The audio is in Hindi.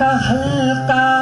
हल्का हल्का